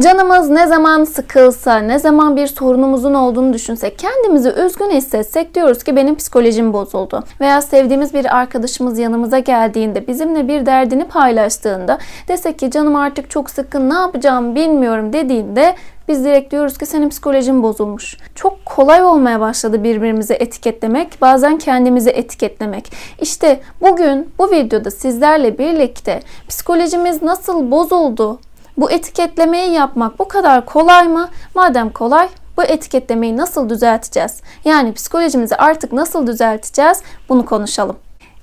Canımız ne zaman sıkılsa, ne zaman bir sorunumuzun olduğunu düşünsek, kendimizi üzgün hissetsek diyoruz ki benim psikolojim bozuldu. Veya sevdiğimiz bir arkadaşımız yanımıza geldiğinde, bizimle bir derdini paylaştığında desek ki canım artık çok sıkkın, ne yapacağım bilmiyorum dediğinde biz direkt diyoruz ki senin psikolojin bozulmuş. Çok kolay olmaya başladı birbirimizi etiketlemek, bazen kendimizi etiketlemek. İşte bugün bu videoda sizlerle birlikte psikolojimiz nasıl bozuldu, bu etiketlemeyi yapmak bu kadar kolay mı? Madem kolay bu etiketlemeyi nasıl düzelteceğiz? Yani psikolojimizi artık nasıl düzelteceğiz? Bunu konuşalım.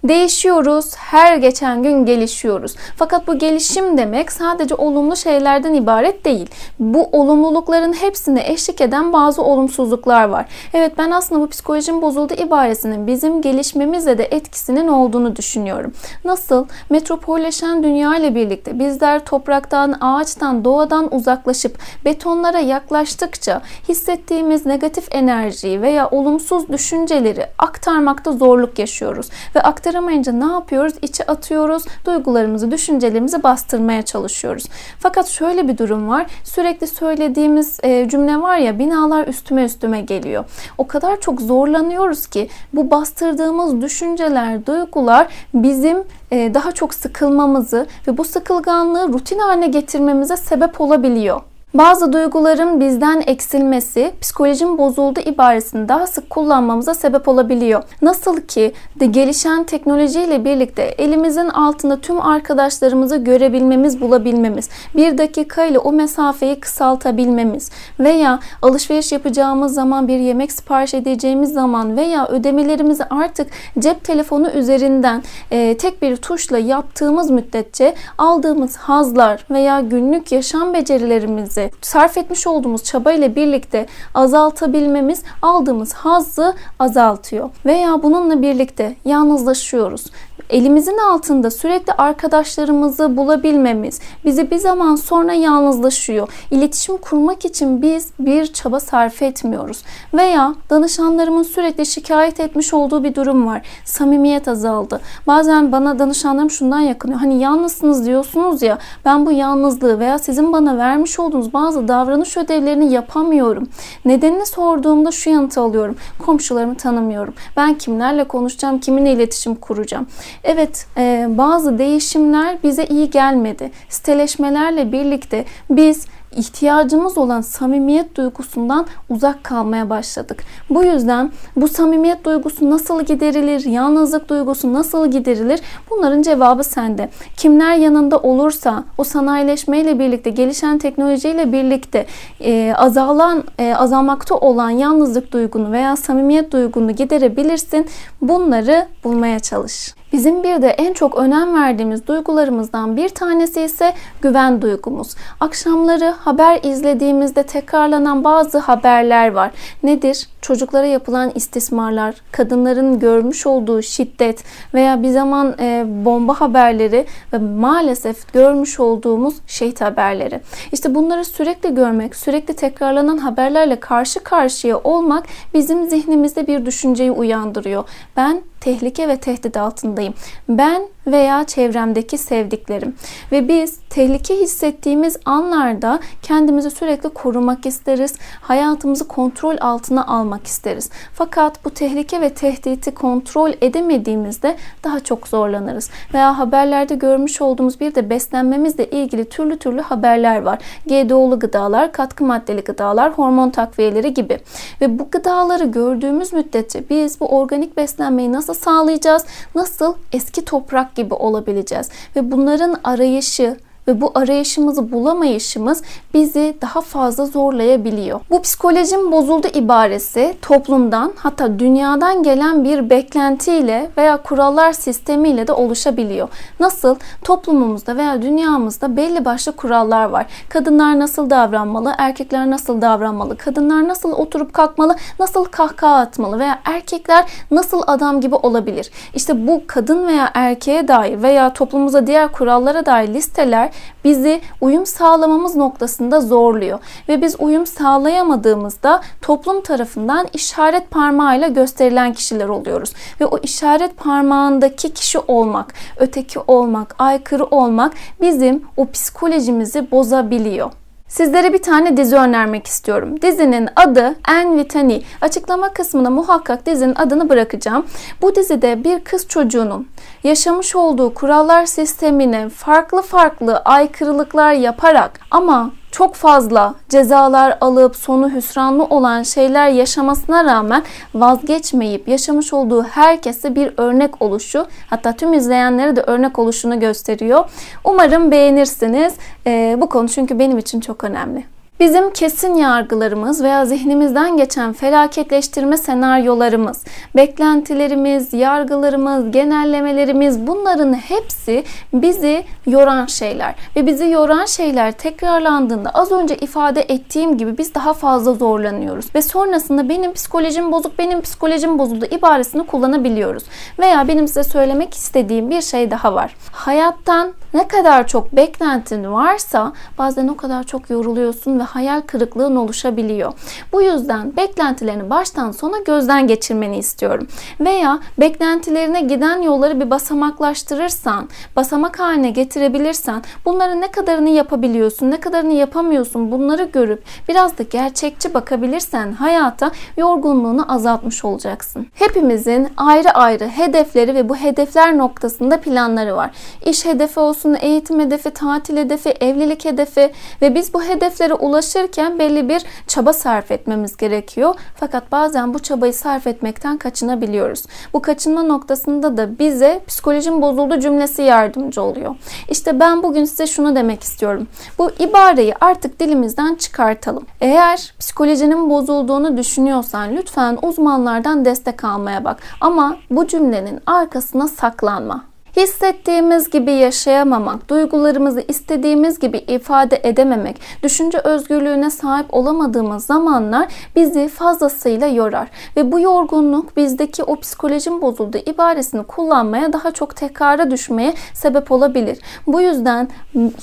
Değişiyoruz, her geçen gün gelişiyoruz. Fakat bu gelişim demek sadece olumlu şeylerden ibaret değil. Bu olumlulukların hepsine eşlik eden bazı olumsuzluklar var. Evet ben aslında bu psikolojim bozuldu ibaresinin bizim gelişmemize de etkisinin olduğunu düşünüyorum. Nasıl? Metropolleşen dünya ile birlikte bizler topraktan, ağaçtan, doğadan uzaklaşıp betonlara yaklaştıkça hissettiğimiz negatif enerjiyi veya olumsuz düşünceleri aktarmakta zorluk yaşıyoruz. Ve aktar aktaramayınca ne yapıyoruz? İçe atıyoruz. Duygularımızı, düşüncelerimizi bastırmaya çalışıyoruz. Fakat şöyle bir durum var. Sürekli söylediğimiz e, cümle var ya binalar üstüme üstüme geliyor. O kadar çok zorlanıyoruz ki bu bastırdığımız düşünceler, duygular bizim e, daha çok sıkılmamızı ve bu sıkılganlığı rutin haline getirmemize sebep olabiliyor. Bazı duyguların bizden eksilmesi, psikolojim bozuldu ibaresini daha sık kullanmamıza sebep olabiliyor. Nasıl ki de gelişen teknolojiyle birlikte elimizin altında tüm arkadaşlarımızı görebilmemiz, bulabilmemiz, bir dakika ile o mesafeyi kısaltabilmemiz veya alışveriş yapacağımız zaman bir yemek sipariş edeceğimiz zaman veya ödemelerimizi artık cep telefonu üzerinden e, tek bir tuşla yaptığımız müddetçe aldığımız hazlar veya günlük yaşam becerilerimizi kendimizi sarf etmiş olduğumuz çaba ile birlikte azaltabilmemiz aldığımız hazzı azaltıyor. Veya bununla birlikte yalnızlaşıyoruz. Elimizin altında sürekli arkadaşlarımızı bulabilmemiz bizi bir zaman sonra yalnızlaşıyor. İletişim kurmak için biz bir çaba sarf etmiyoruz. Veya danışanlarımın sürekli şikayet etmiş olduğu bir durum var. Samimiyet azaldı. Bazen bana danışanlarım şundan yakınıyor. Hani yalnızsınız diyorsunuz ya ben bu yalnızlığı veya sizin bana vermiş olduğunuz bazı davranış ödevlerini yapamıyorum. Nedenini sorduğumda şu yanıtı alıyorum. Komşularımı tanımıyorum. Ben kimlerle konuşacağım, kiminle iletişim kuracağım. Evet e, bazı değişimler bize iyi gelmedi. Siteleşmelerle birlikte biz ihtiyacımız olan samimiyet duygusundan uzak kalmaya başladık. Bu yüzden bu samimiyet duygusu nasıl giderilir? Yalnızlık duygusu nasıl giderilir? Bunların cevabı sende. Kimler yanında olursa o sanayileşmeyle birlikte, gelişen teknolojiyle birlikte e, azalan, e, azalmakta olan yalnızlık duygunu veya samimiyet duygunu giderebilirsin. Bunları bulmaya çalış. Bizim bir de en çok önem verdiğimiz duygularımızdan bir tanesi ise güven duygumuz. Akşamları haber izlediğimizde tekrarlanan bazı haberler var. Nedir? Çocuklara yapılan istismarlar, kadınların görmüş olduğu şiddet veya bir zaman e, bomba haberleri ve maalesef görmüş olduğumuz şehit haberleri. İşte bunları sürekli görmek, sürekli tekrarlanan haberlerle karşı karşıya olmak bizim zihnimizde bir düşünceyi uyandırıyor. Ben tehlike ve tehdit altındayım. Ben veya çevremdeki sevdiklerim. Ve biz tehlike hissettiğimiz anlarda kendimizi sürekli korumak isteriz. Hayatımızı kontrol altına almak isteriz. Fakat bu tehlike ve tehditi kontrol edemediğimizde daha çok zorlanırız. Veya haberlerde görmüş olduğumuz bir de beslenmemizle ilgili türlü türlü haberler var. GDO'lu gıdalar, katkı maddeli gıdalar, hormon takviyeleri gibi. Ve bu gıdaları gördüğümüz müddetçe biz bu organik beslenmeyi nasıl sağlayacağız? Nasıl eski toprak gibi olabileceğiz. Ve bunların arayışı, ve bu arayışımızı bulamayışımız bizi daha fazla zorlayabiliyor. Bu psikolojim bozuldu ibaresi toplumdan hatta dünyadan gelen bir beklentiyle veya kurallar sistemiyle de oluşabiliyor. Nasıl? Toplumumuzda veya dünyamızda belli başlı kurallar var. Kadınlar nasıl davranmalı, erkekler nasıl davranmalı, kadınlar nasıl oturup kalkmalı, nasıl kahkaha atmalı veya erkekler nasıl adam gibi olabilir. İşte bu kadın veya erkeğe dair veya toplumumuza diğer kurallara dair listeler bizi uyum sağlamamız noktasında zorluyor. Ve biz uyum sağlayamadığımızda toplum tarafından işaret parmağıyla gösterilen kişiler oluyoruz. Ve o işaret parmağındaki kişi olmak, öteki olmak, aykırı olmak bizim o psikolojimizi bozabiliyor. Sizlere bir tane dizi önermek istiyorum. Dizinin adı En Vitani. Açıklama kısmına muhakkak dizinin adını bırakacağım. Bu dizide bir kız çocuğunun yaşamış olduğu kurallar sistemine farklı farklı aykırılıklar yaparak ama çok fazla cezalar alıp sonu hüsranlı olan şeyler yaşamasına rağmen vazgeçmeyip yaşamış olduğu herkese bir örnek oluşu hatta tüm izleyenlere de örnek oluşunu gösteriyor. Umarım beğenirsiniz. Ee, bu konu çünkü benim için çok önemli. Bizim kesin yargılarımız veya zihnimizden geçen felaketleştirme senaryolarımız, beklentilerimiz, yargılarımız, genellemelerimiz bunların hepsi bizi yoran şeyler. Ve bizi yoran şeyler tekrarlandığında az önce ifade ettiğim gibi biz daha fazla zorlanıyoruz. Ve sonrasında benim psikolojim bozuk, benim psikolojim bozuldu ibaresini kullanabiliyoruz. Veya benim size söylemek istediğim bir şey daha var. Hayattan ne kadar çok beklentin varsa bazen o kadar çok yoruluyorsun ve hayal kırıklığın oluşabiliyor. Bu yüzden beklentilerini baştan sona gözden geçirmeni istiyorum. Veya beklentilerine giden yolları bir basamaklaştırırsan, basamak haline getirebilirsen bunların ne kadarını yapabiliyorsun, ne kadarını yapamıyorsun bunları görüp biraz da gerçekçi bakabilirsen hayata yorgunluğunu azaltmış olacaksın. Hepimizin ayrı ayrı hedefleri ve bu hedefler noktasında planları var. İş hedefi olsun, eğitim hedefi, tatil hedefi, evlilik hedefi ve biz bu hedeflere ulaşırken belli bir çaba sarf etmemiz gerekiyor. Fakat bazen bu çabayı sarf etmekten kaçınabiliyoruz. Bu kaçınma noktasında da bize psikolojim bozuldu cümlesi yardımcı oluyor. İşte ben bugün size şunu demek istiyorum. Bu ibareyi artık dilimizden çıkartalım. Eğer psikolojinin bozulduğunu düşünüyorsan lütfen uzmanlardan destek almaya bak. Ama bu cümlenin arkasına saklanma. Hissettiğimiz gibi yaşayamamak, duygularımızı istediğimiz gibi ifade edememek, düşünce özgürlüğüne sahip olamadığımız zamanlar bizi fazlasıyla yorar. Ve bu yorgunluk bizdeki o psikolojim bozuldu ibaresini kullanmaya daha çok tekrara düşmeye sebep olabilir. Bu yüzden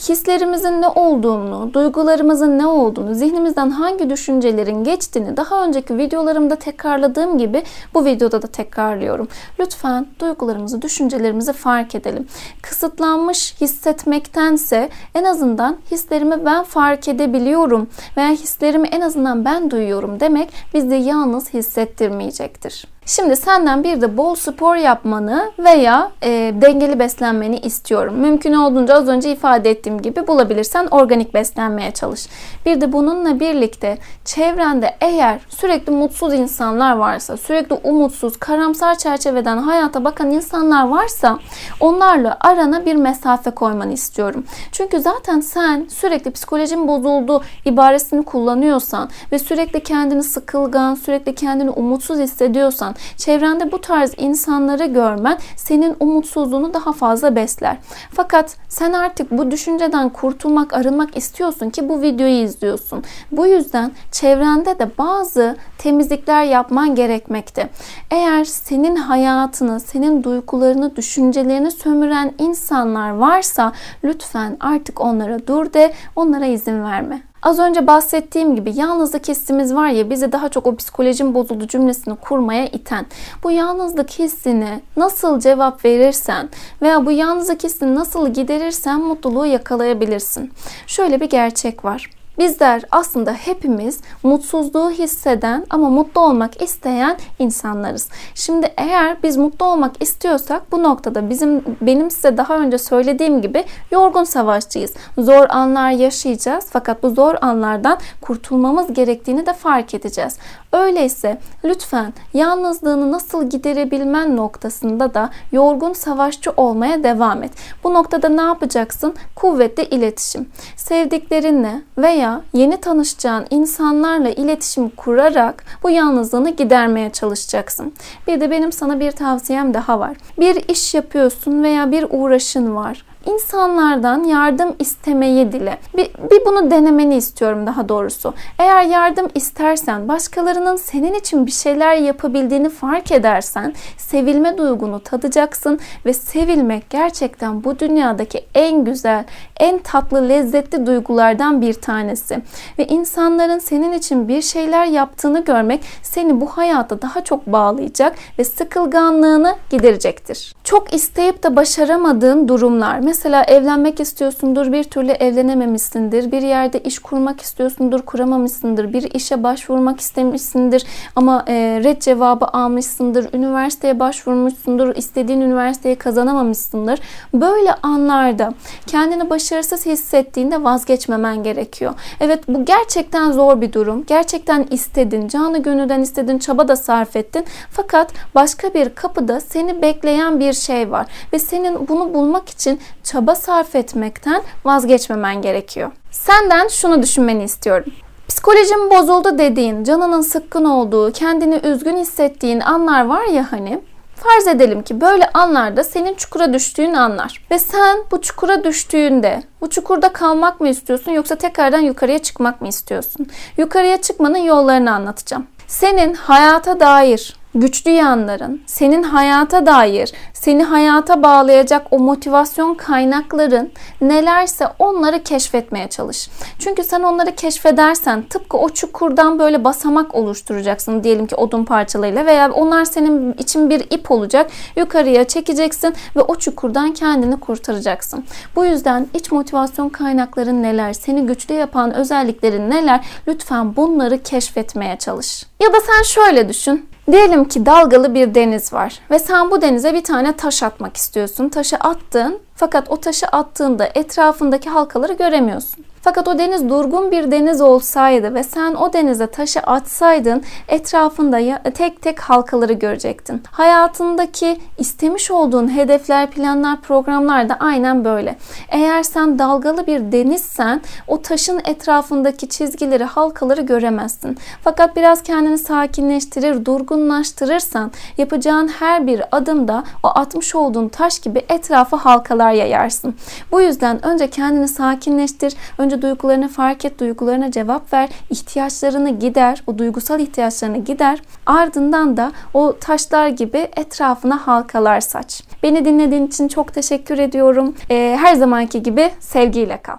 hislerimizin ne olduğunu, duygularımızın ne olduğunu, zihnimizden hangi düşüncelerin geçtiğini daha önceki videolarımda tekrarladığım gibi bu videoda da tekrarlıyorum. Lütfen duygularımızı, düşüncelerimizi fark fark edelim. Kısıtlanmış hissetmektense en azından hislerimi ben fark edebiliyorum veya hislerimi en azından ben duyuyorum demek bizi yalnız hissettirmeyecektir. Şimdi senden bir de bol spor yapmanı veya e, dengeli beslenmeni istiyorum. Mümkün olduğunca az önce ifade ettiğim gibi bulabilirsen organik beslenmeye çalış. Bir de bununla birlikte çevrende eğer sürekli mutsuz insanlar varsa, sürekli umutsuz, karamsar çerçeveden hayata bakan insanlar varsa onlarla arana bir mesafe koymanı istiyorum. Çünkü zaten sen sürekli psikolojin bozuldu ibaresini kullanıyorsan ve sürekli kendini sıkılgan, sürekli kendini umutsuz hissediyorsan çevrende bu tarz insanları görmen senin umutsuzluğunu daha fazla besler. Fakat sen artık bu düşünceden kurtulmak, arınmak istiyorsun ki bu videoyu izliyorsun. Bu yüzden çevrende de bazı temizlikler yapman gerekmekte. Eğer senin hayatını, senin duygularını, düşüncelerini sömüren insanlar varsa lütfen artık onlara dur de, onlara izin verme. Az önce bahsettiğim gibi yalnızlık hissimiz var ya bizi daha çok o psikolojim bozuldu cümlesini kurmaya iten. Bu yalnızlık hissini nasıl cevap verirsen veya bu yalnızlık hissini nasıl giderirsen mutluluğu yakalayabilirsin. Şöyle bir gerçek var. Bizler aslında hepimiz mutsuzluğu hisseden ama mutlu olmak isteyen insanlarız. Şimdi eğer biz mutlu olmak istiyorsak bu noktada bizim benim size daha önce söylediğim gibi yorgun savaşçıyız. Zor anlar yaşayacağız fakat bu zor anlardan kurtulmamız gerektiğini de fark edeceğiz. Öyleyse lütfen yalnızlığını nasıl giderebilmen noktasında da yorgun savaşçı olmaya devam et. Bu noktada ne yapacaksın? Kuvvetli iletişim. Sevdiklerinle veya yeni tanışacağın insanlarla iletişim kurarak bu yalnızlığını gidermeye çalışacaksın. Bir de benim sana bir tavsiyem daha var. Bir iş yapıyorsun veya bir uğraşın var insanlardan yardım istemeyi dile. Bir, bir bunu denemeni istiyorum daha doğrusu. Eğer yardım istersen, başkalarının senin için bir şeyler yapabildiğini fark edersen, sevilme duygunu tadacaksın ve sevilmek gerçekten bu dünyadaki en güzel, en tatlı, lezzetli duygulardan bir tanesi. Ve insanların senin için bir şeyler yaptığını görmek seni bu hayata daha çok bağlayacak ve sıkılganlığını giderecektir. Çok isteyip de başaramadığın durumlar, mesela mesela evlenmek istiyorsundur, bir türlü evlenememişsindir. Bir yerde iş kurmak istiyorsundur, kuramamışsındır. Bir işe başvurmak istemişsindir ama e, red cevabı almışsındır. Üniversiteye başvurmuşsundur, istediğin üniversiteyi kazanamamışsındır. Böyle anlarda kendini başarısız hissettiğinde vazgeçmemen gerekiyor. Evet bu gerçekten zor bir durum. Gerçekten istedin, canı gönülden istedin, çaba da sarf ettin. Fakat başka bir kapıda seni bekleyen bir şey var ve senin bunu bulmak için çaba sarf etmekten vazgeçmemen gerekiyor. Senden şunu düşünmeni istiyorum. Psikolojim bozuldu dediğin, canının sıkkın olduğu, kendini üzgün hissettiğin anlar var ya hani Farz edelim ki böyle anlarda senin çukura düştüğün anlar. Ve sen bu çukura düştüğünde bu çukurda kalmak mı istiyorsun yoksa tekrardan yukarıya çıkmak mı istiyorsun? Yukarıya çıkmanın yollarını anlatacağım. Senin hayata dair güçlü yanların, senin hayata dair, seni hayata bağlayacak o motivasyon kaynakların nelerse onları keşfetmeye çalış. Çünkü sen onları keşfedersen tıpkı o çukurdan böyle basamak oluşturacaksın diyelim ki odun parçalarıyla veya onlar senin için bir ip olacak. Yukarıya çekeceksin ve o çukurdan kendini kurtaracaksın. Bu yüzden iç motivasyon kaynakların neler, seni güçlü yapan özelliklerin neler lütfen bunları keşfetmeye çalış. Ya da sen şöyle düşün. Diyelim ki dalgalı bir deniz var ve sen bu denize bir tane taş atmak istiyorsun. Taşı attın fakat o taşı attığında etrafındaki halkaları göremiyorsun. Fakat o deniz durgun bir deniz olsaydı ve sen o denize taşı atsaydın etrafında tek tek halkaları görecektin. Hayatındaki istemiş olduğun hedefler, planlar, programlar da aynen böyle. Eğer sen dalgalı bir denizsen o taşın etrafındaki çizgileri, halkaları göremezsin. Fakat biraz kendini sakinleştirir, durgunlaştırırsan yapacağın her bir adımda o atmış olduğun taş gibi etrafı halkalar yayarsın. Bu yüzden önce kendini sakinleştir, önce Önce duygularını fark et, duygularına cevap ver, ihtiyaçlarını gider, o duygusal ihtiyaçlarını gider. Ardından da o taşlar gibi etrafına halkalar saç. Beni dinlediğin için çok teşekkür ediyorum. Ee, her zamanki gibi sevgiyle kal.